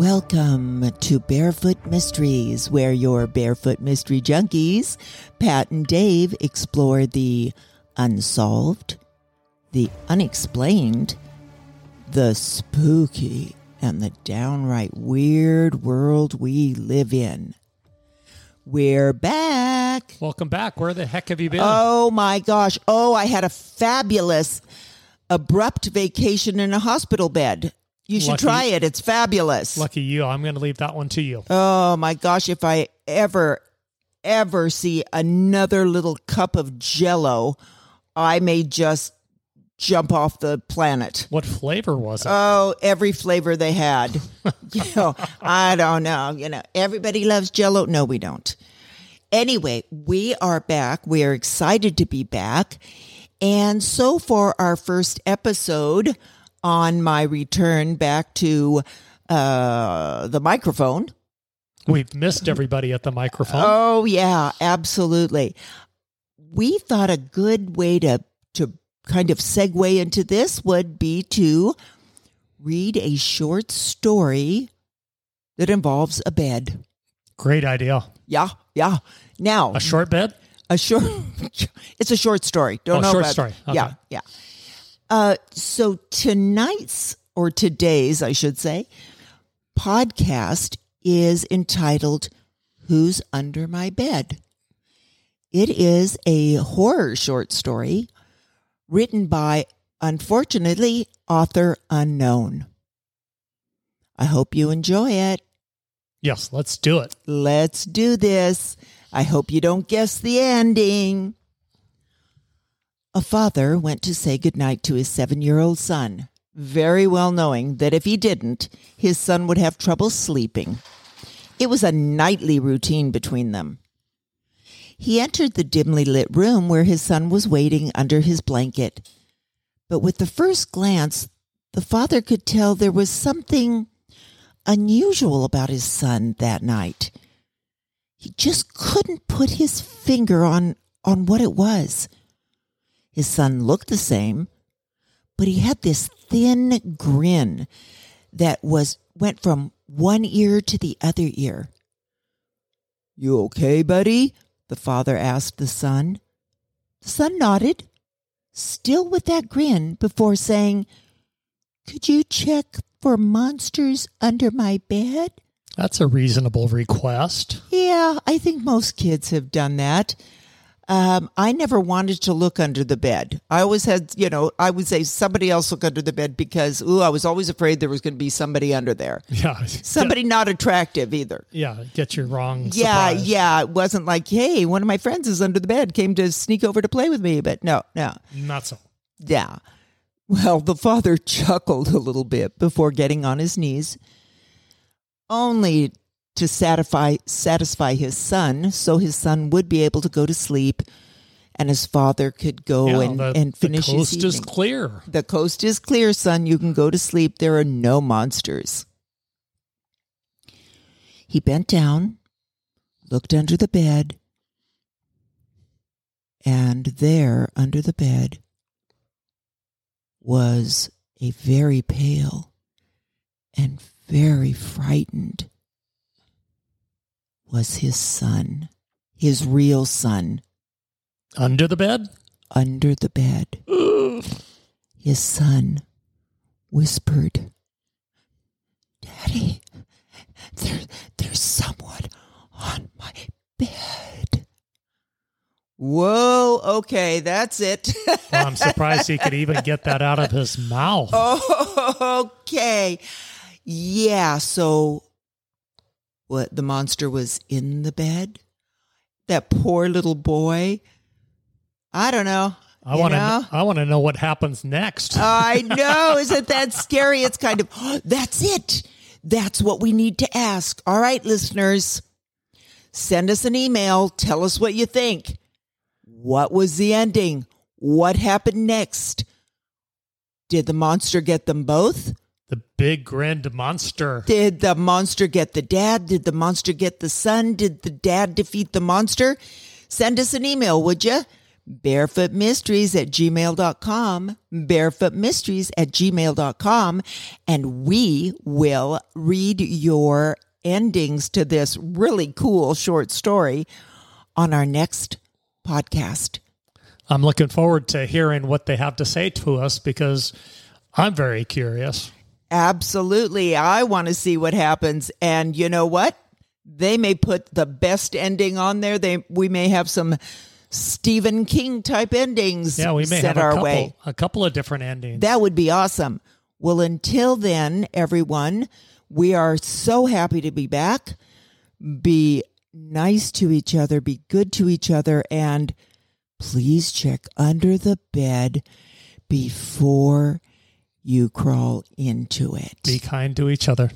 Welcome to Barefoot Mysteries, where your barefoot mystery junkies, Pat and Dave, explore the unsolved, the unexplained, the spooky, and the downright weird world we live in. We're back. Welcome back. Where the heck have you been? Oh my gosh. Oh, I had a fabulous, abrupt vacation in a hospital bed. You should Lucky- try it. It's fabulous. Lucky you. I'm going to leave that one to you. Oh my gosh, if I ever, ever see another little cup of jello, I may just jump off the planet. What flavor was it? Oh, every flavor they had. you know, I don't know. You know, everybody loves jello. No, we don't. Anyway, we are back. We are excited to be back. And so for our first episode on my return back to uh, the microphone, We've missed everybody at the microphone. Oh yeah, absolutely. We thought a good way to to kind of segue into this would be to read a short story that involves a bed. Great idea. Yeah, yeah. Now A short bed? a short it's a short story. Don't Oh, know short about- story. Okay. Yeah, yeah. Uh so tonight's or today's, I should say, podcast is entitled Who's Under My Bed? It is a horror short story written by unfortunately author unknown. I hope you enjoy it. Yes, let's do it. Let's do this. I hope you don't guess the ending. A father went to say goodnight to his seven year old son, very well knowing that if he didn't, his son would have trouble sleeping. It was a nightly routine between them. He entered the dimly lit room where his son was waiting under his blanket. But with the first glance, the father could tell there was something unusual about his son that night. He just couldn't put his finger on, on what it was. His son looked the same, but he had this thin grin that was went from one ear to the other ear. You okay, buddy? The father asked the son. The son nodded, still with that grin, before saying, Could you check for monsters under my bed? That's a reasonable request. Yeah, I think most kids have done that. Um, I never wanted to look under the bed. I always had, you know, I would say somebody else look under the bed because, ooh, I was always afraid there was going to be somebody under there. Yeah. Somebody not attractive either. Yeah, get your wrong Yeah, surprise. yeah. It wasn't like, hey, one of my friends is under the bed, came to sneak over to play with me. But no, no. Not so. Yeah. Well, the father chuckled a little bit before getting on his knees, only to satisfy satisfy his son, so his son would be able to go to sleep, and his father could go Yeah, and, the, and the finish his coast is clear. The coast is clear, son. You can go to sleep. There are no monsters. He bent down, looked under the bed, and there, under the bed, was a very pale and very frightened was his son, his real son, Under the bed? under the bed. His son whispered, Daddy, there, there's someone on my bed. Whoa, okay, that's it. Well, I'm surprised he could even get that out of his mouth. Oh, okay. Yeah, so what the monster was in the bed? That poor little boy. I don't know. I want to. know? I want to know what happens next. I know. Isn't that scary? It's kind of, that's it. That's what we need to ask. All right, listeners, send us an email. Tell us what you think. What was the ending? What happened next? Did the monster get them both? The big grand monster. Did the monster get the dad? Did the monster get the son? Did the dad defeat the monster? Send us an email, would you? barefootmysteries at gmail.com, barefootmysteries at gmail.com, and we will read your endings to this really cool short story on our next podcast. I'm looking forward to hearing what they have to say to us because I'm very curious. Absolutely. I want to see what happens. And you know what? They may put the best ending on there. They we may have some Stephen King type endings Yeah, we may sent have a our couple, way. a couple of different endings. That would be awesome. Well, until then, everyone, we are so happy to be back. Be nice to each other, be good to each other, and please check under the bed before you crawl into it. Be kind to each other.